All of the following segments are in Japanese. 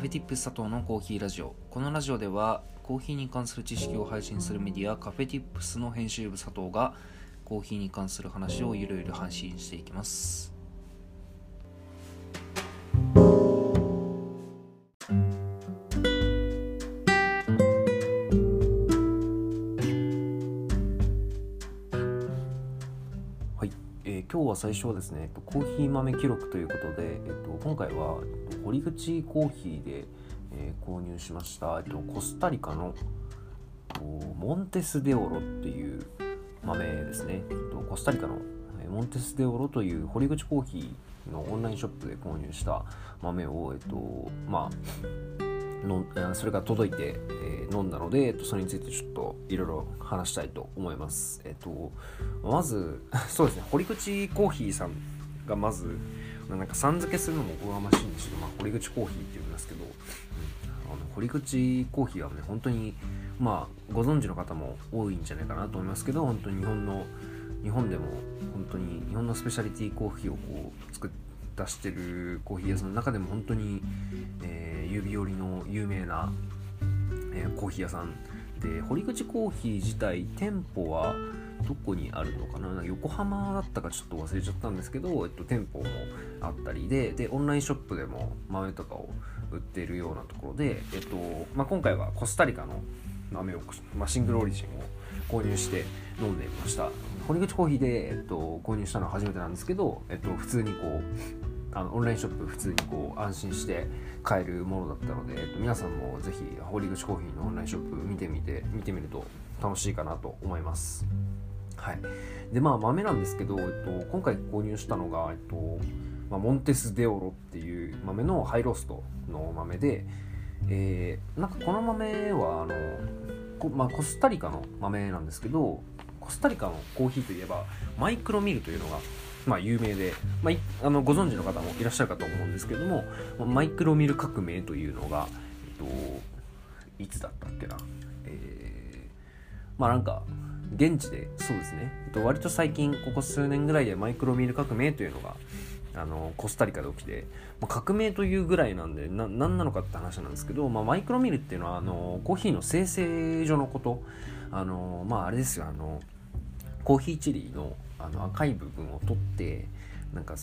フェティップ佐藤のコーヒーラジオ。このラジオではコーヒーに関する知識を配信するメディアカフェティップスの編集部佐藤がコーヒーに関する話をゆるゆる配信していきます。今日は最初はですね、コーヒー豆記録ということで、えっと、今回は、えっと、堀口コーヒーで、えー購入しました、えっと、コスタリカのモンテスデオロっていう豆ですね、えっと、コスタリカのモンテスデオロという堀口コーヒーのオンラインショップで購入した豆を、えっと、まあのそれが届いて、飲んだので、えっと、それについてちょっといろいろ話したいと思います。えっと、まず、そうですね、堀口コーヒーさんがまず、なんかさん付けするのもおこがましいんですけど、まあ、堀口コーヒーって言うんですけど、うんあの堀口コーヒーはね、本当に、まあ、ご存知の方も多いんじゃないかなと思いますけど、本当に日本の、日本でも本当に日本のスペシャリティコーヒーをこう作っ出してるコーヒー屋さんの中でも本当に、えー指折りの有名な、えーコーヒー屋さんで堀口コーヒー自体店舗はどこにあるのかな？横浜だったかちょっと忘れちゃったんですけど、えっと、店舗もあったりででオンラインショップでも豆とかを売っているようなところで、えっとまあ、今回はコスタリカの豆を、まあ、シングルオリジンを購入して飲んでみました。堀口コーヒーで、えっと、購入したのは初めてなんですけど、えっと、普通にこうあのオンラインショップ普通にこう安心して買えるものだったので、皆さんもぜひ堀口コーヒーのオンラインショップ見てみて見てみると楽しいかなと思います。はい。でまあ豆なんですけど、えっと、今回購入したのが、えっとまあ、モンテスデオロっていう豆のハイローストの豆で、えーなんかこの豆はあのこまあ、コスタリカの豆なんですけどコスタリカのコーヒーといえばマイクロミルというのが、まあ、有名で、まあ、あのご存知の方もいらっしゃるかと思うんですけどもマイクロミル革命というのが、えっと、いつだったっけな、えーまあなんか現地でそうですね、えっと、割と最近ここ数年ぐらいでマイクロミル革命というのがあのコスタリカで起きて、まあ、革命というぐらいなんでな何なのかって話なんですけど、まあ、マイクロミルっていうのはあのコーヒーの生成所のこと。あのまああれですよあのコーヒーチリのあの赤い部分を取ってなんか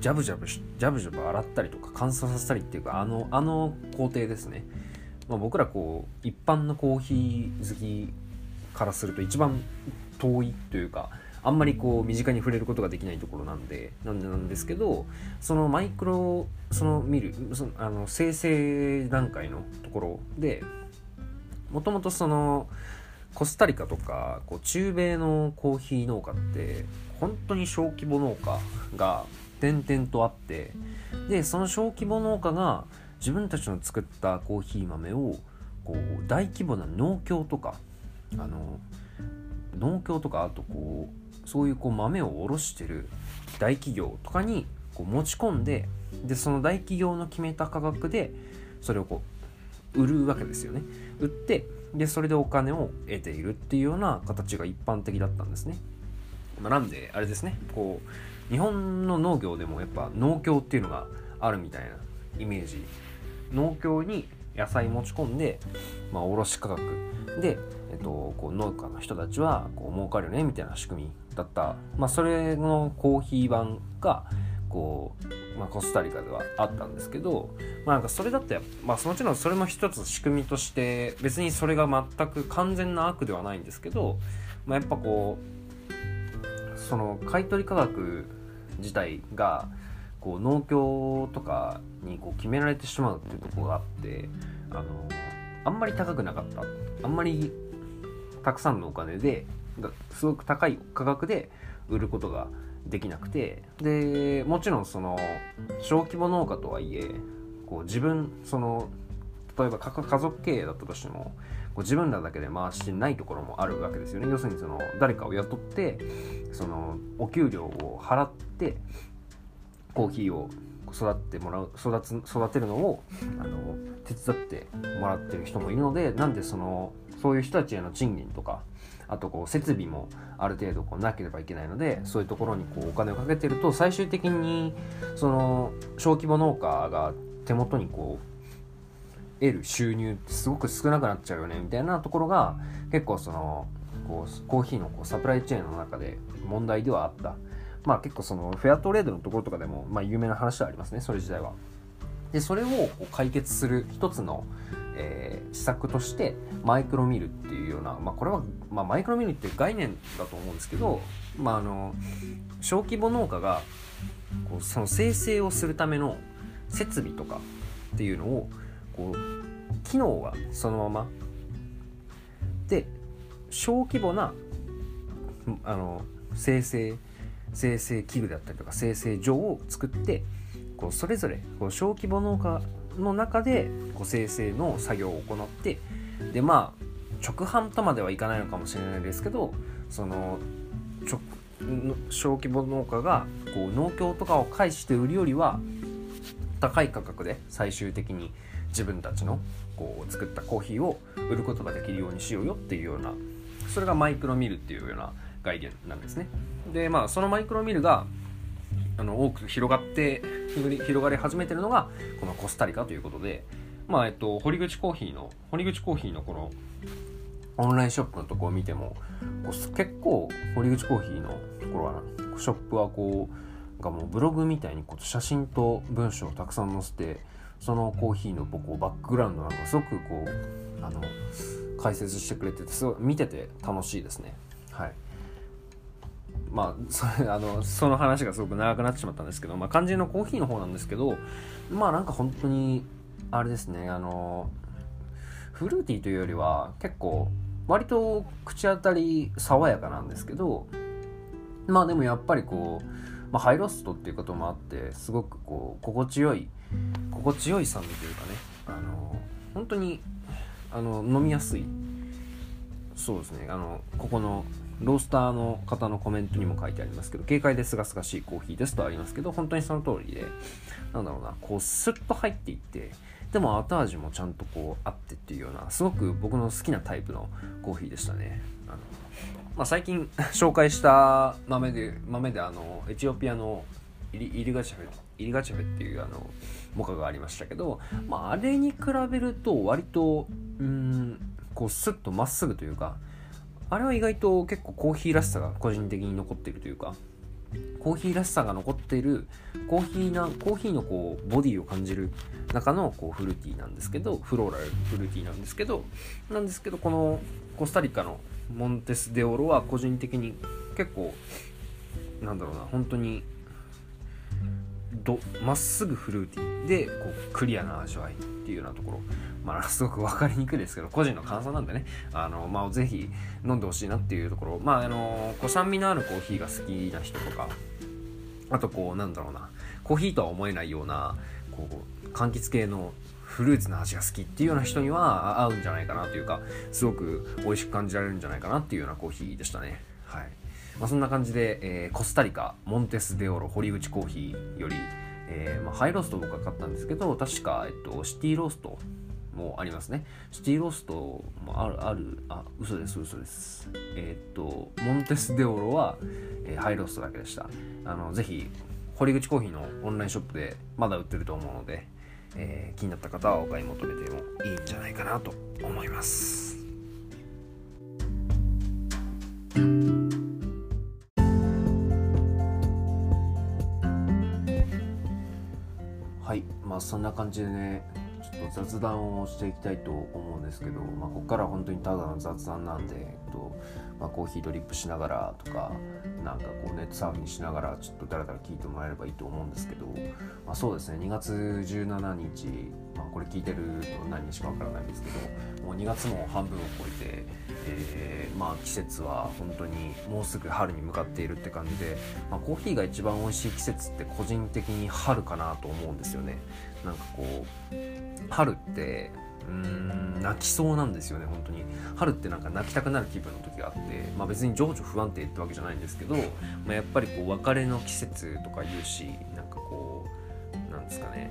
ジャブジャブジャブジャブ洗ったりとか乾燥させたりっていうかあのあの工程ですね、まあ、僕らこう一般のコーヒー好きからすると一番遠いというかあんまりこう身近に触れることができないところなんでなんでなんですけどそのマイクロその見るそのあの生成段階のところでもともとそのコスタリカとかこう中米のコーヒー農家って本当に小規模農家が点々とあってでその小規模農家が自分たちの作ったコーヒー豆をこう大規模な農協とかあの農協とかあとこうそういうこう豆を卸してる大企業とかにこう持ち込んででその大企業の決めた価格でそれをこう売るわけですよね。売ってでそれでお金を得ているっていうような形が一般的だったんですね、まあ、なんであれですね。こう日本の農業でもやっぱ農協っていうのがあるみたいなイメージ。農協に野菜持ち込んで、まあ、卸価格。で、えっと、こう農家の人たちはこう儲かるよねみたいな仕組みだった、まあ、それのコーヒー版がこう、まあ、コスタリカではあったんですけど、まあ、なんかそれだって、まあ、もちろんそれも一つ仕組みとして別にそれが全く完全な悪ではないんですけど、まあ、やっぱこうその買取価格自体がこう農協とかにこう決められてしまうっていうところがあってあのあんまり高くなかった。あんまりたくさんのお金ですごく高い価格で売ることができなくてでもちろんその小規模農家とはいえこう自分その例えば家族経営だったとしてもこう自分らだけで回してないところもあるわけですよね。要するにその誰かを雇ってそのお給料を払ってコーヒーを育ってもらう育つ育てるのをあの手伝ってもらってる人もいるのでなんでそのそういう人たちへの賃金とかあとこう設備もある程度こうなければいけないのでそういうところにこうお金をかけてると最終的にその小規模農家が手元にこう得る収入ってすごく少なくなっちゃうよねみたいなところが結構そのこうコーヒーのこうサプライチェーンの中で問題ではあった。まあ結構そのフェアトレードのところとかでも、まあ、有名な話ではありますね。それ自体は。でそれを解決する一つの、えー、施策としてマイクロミルっていうような、まあ、これは、まあ、マイクロミルっていう概念だと思うんですけど、まあ、あの小規模農家がこうその生成をするための設備とかっていうのをこう機能はそのまま。で小規模なあの生成生成器具だったりとか生成場を作ってこうそれぞれこう小規模農家の中でこう生成の作業を行ってでまあ直販とまではいかないのかもしれないですけどその小規模農家がこう農協とかを介して売るよりは高い価格で最終的に自分たちのこう作ったコーヒーを売ることができるようにしようよっていうようなそれがマイクロミルっていうような概念なんですね。でまあそのマイクロミルがあの多く広がって広がり始めてるのがこのコスタリカということでまあえっと堀口コーヒーの堀口コーヒーのこのオンラインショップのとこを見ても結構堀口コーヒーのところはショップはこうがもうブログみたいにこう写真と文章をたくさん載せてそのコーヒーのこうバックグラウンドなんかすごくこうあの解説してくれててすごい見てて楽しいですね。はい。まあそれあのその話がすごく長くなってしまったんですけど、まあ、肝心のコーヒーの方なんですけどまあなんか本当にあれですねあのフルーティーというよりは結構割と口当たり爽やかなんですけどまあでもやっぱりこう、まあ、ハイロストっていうこともあってすごくこう心地よい心地よい酸味というかねあの本当にあの飲みやすい。そうですねあのここのロースターの方のコメントにも書いてありますけど軽快ですがすがしいコーヒーですとありますけど本当にその通りでなんだろうなこうスッと入っていってでも後味もちゃんとこうあってっていうようなすごく僕の好きなタイプのコーヒーでしたね。あの、まあ、最近 紹介した豆で豆であのエチオピアのイリイリガチャフェイリガチャフェっていうあのモカがありましたけど、まあ、あれに比べると割とうんこうスッとまっすぐというかあれは意外と結構コーヒーらしさが個人的に残っているというかコーヒーらしさが残っているコーヒーなコーヒーのこうボディを感じる中のこうフルーティーなんですけどフローラルフルーティーなんですけどなんですけどこのコスタリカのモンテス・デ・オロは個人的に結構なんだろうな本当にまっすぐフルーティー。でこうクリアな味わいっていうようなところ。まあ すごく分かりにくいですけど個人の感想なんでね。あの、まあ、ぜひ飲んでほしいなっていうところ。まああのこう酸味のあるコーヒーが好きな人とか。あとこうなんだろうな。コーヒーとは思えないようなこう柑橘系のフルーツの味が好きっていうような人には合うんじゃないかなというかすごく美味しく感じられるんじゃないかなっていうようなコーヒーでしたね。はい。まあ、そんな感じで、えー、コスタリカモンテス・デオロ堀口コーヒーより、えーまあ、ハイロースト僕は買ったんですけど確か、えっと、シティローストもありますね。シティローストもあるあるあ嘘です嘘です。えー、っとモンテス・デオロは、えー、ハイローストだけでした。あのぜひ堀口コーヒーのオンラインショップでまだ売ってると思うので、えー、気になった方はお買い求めてもいいんじゃないかなと思います。そんな感じでねちょっと雑談をしていきたいと思うんですけど、まあ、ここから本当にただの雑談なんで、えっとまあ、コーヒードリップしながらとかなんかこうネットサーフィンしながらちょっとだらだら聞いてもらえればいいと思うんですけど、まあ、そうですね2月17日、まあ、これ聞いてると何日かわからないんですけどもう2月も半分を超えて、えー、まあ季節は本当にもうすぐ春に向かっているって感じで、まあ、コーヒーが一番美味しい季節って個人的に春かなと思うんですよね。なんかこう春ってうーん泣きそうなんですよね本当に。春ってなんか泣きたくなる気分の時があって、まあ、別に情緒不安定ってわけじゃないんですけど、まあ、やっぱりこう別れの季節とか言うしなんかこうなんですかね。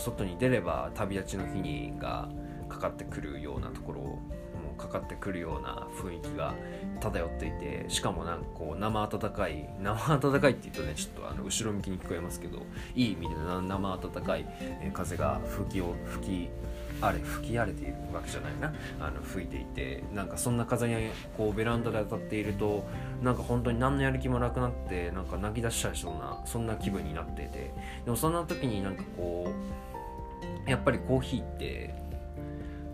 外に出れば旅立ちの日にがかかってくるようなところもかかってくるような雰囲気が漂っていてしかもなんかこう生温かい 生温かいって言うとねちょっとあの後ろ向きに聞こえますけどいい意味で生温かい風が吹きを吹きあれ吹き荒れているわけじゃないなあの吹いていてなんかそんな風にこうベランダで当たっているとなんか本当に何のやる気もなくなってなんか泣き出しちゃいそうなそんな気分になっててでもそんな時になんかこうやっぱりコーヒーって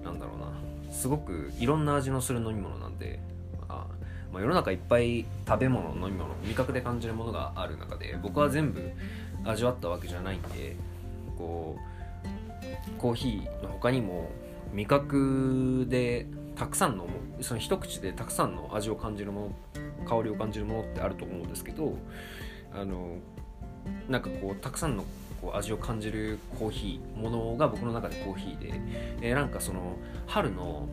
なんだろうな。すごくいろんな味のする飲み物なんであまあ、世の中いっぱい食べ物飲み物味覚で感じるものがある中で僕は全部味わったわけじゃないんでこうコーヒーの他にも味覚でたくさんのその一口でたくさんの味を感じるもの香りを感じるものってあると思うんですけどあのなんかこうたくさんのこう味を感じるコーヒーものが僕の中でコーヒーで、えー、なんかその春の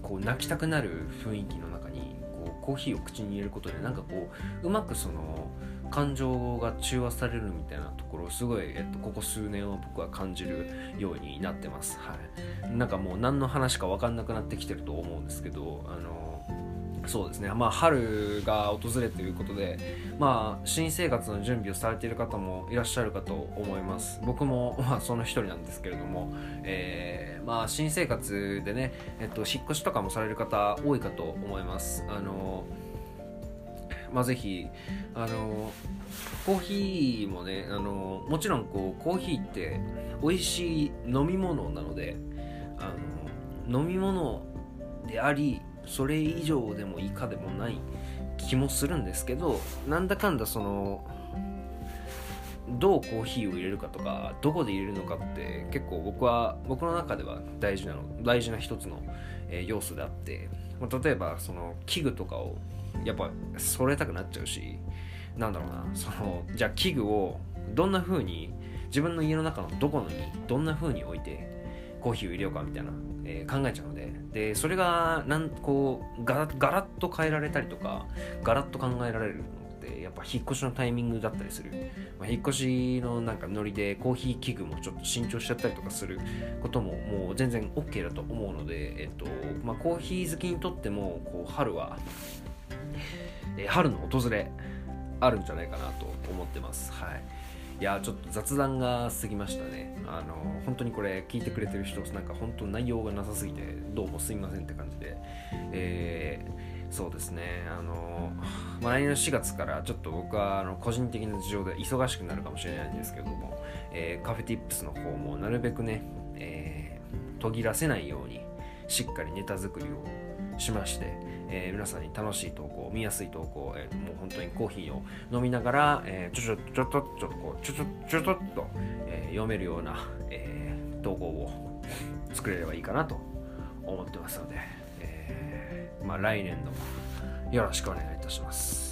こう泣きたくなる雰囲気の中にこうコーヒーを口に入れることでなんかこううまくその感情が中和されるみたいなところをすごい、えっと、ここ数年は僕は感じるようになってます。はい、なんかもう何の話か分かんなくなってきてると思うんですけどあのそうですね、まあ、春が訪れということで、まあ、新生活の準備をされている方もいらっしゃるかと思います。僕も、まあ、その一人なんですけれども、えー、まあ、新生活でね、えっと、引っ越しとかもされる方多いかと思います。あのまあ、ぜひあのコーヒーもねあのもちろんこうコーヒーって美味しい飲み物なのであの飲み物でありそれ以上でも以下でもない気もするんですけどなんだかんだそのどうコーヒーを入れるかとかどこで入れるのかって結構僕は僕の中では大事なの大事な一つの、えー、要素であってま例えばその器具とかをやっぱ揃えたくなっちゃうしなんだろうなそのじゃあ器具をどんな風に自分の家の中のどこのにどんな風に置いてコーヒーを入れようかみたいな、えー、考えちゃうのででそれがなんこうガラガラッと変えられたりとかガラッと考えられるのってやっぱ引っ越しのタイミングだったりする、まあ、引っ越しのなんかノリでコーヒー器具もちょっと新調しちゃったりとかすることももう全然 OK だと思うので、えっとまあ、コーヒー好きにとってもこう春はえー、春の訪れあるんじゃないかなと思ってます。はい。いやちょっと雑談が過ぎましたね。あの本当にこれ聞いてくれてる人なんか本当内容がなさすぎてどうもすいませんって感じで、えー、そうですねあの、まあ、来年の4月からちょっと僕はあの個人的な事情で忙しくなるかもしれないんですけども、えー、カフェティップスの方もなるべくね、えー、途切らせないようにしっかりネタ作りをしまして、えー、皆さんに楽しい投稿見やすい投稿、えー、もう本当にコーヒーを飲みながら、えー、ちょちょちょっとちょっとこうちょちょちょちょっと、え、読めるような、え、投稿を作れればいいかなと思ってますので、え、まあ来年度もよろしくお願いいたします。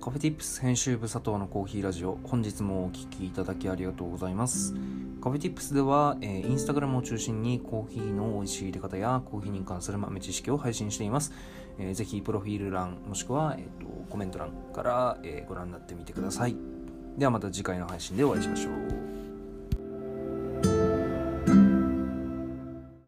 カフェティップス編集部佐藤のコーヒーラジオ本日もお聴きいただきありがとうございます。カフェティップスでは、えー、インスタグラムを中心にコーヒーの美味しい入れ方やコーヒーに関する豆知識を配信しています、えー、ぜひプロフィール欄もしくは、えーと、コメント欄から、えー、ご覧になってみてください。ではまた次回の配信でお会いしましょう。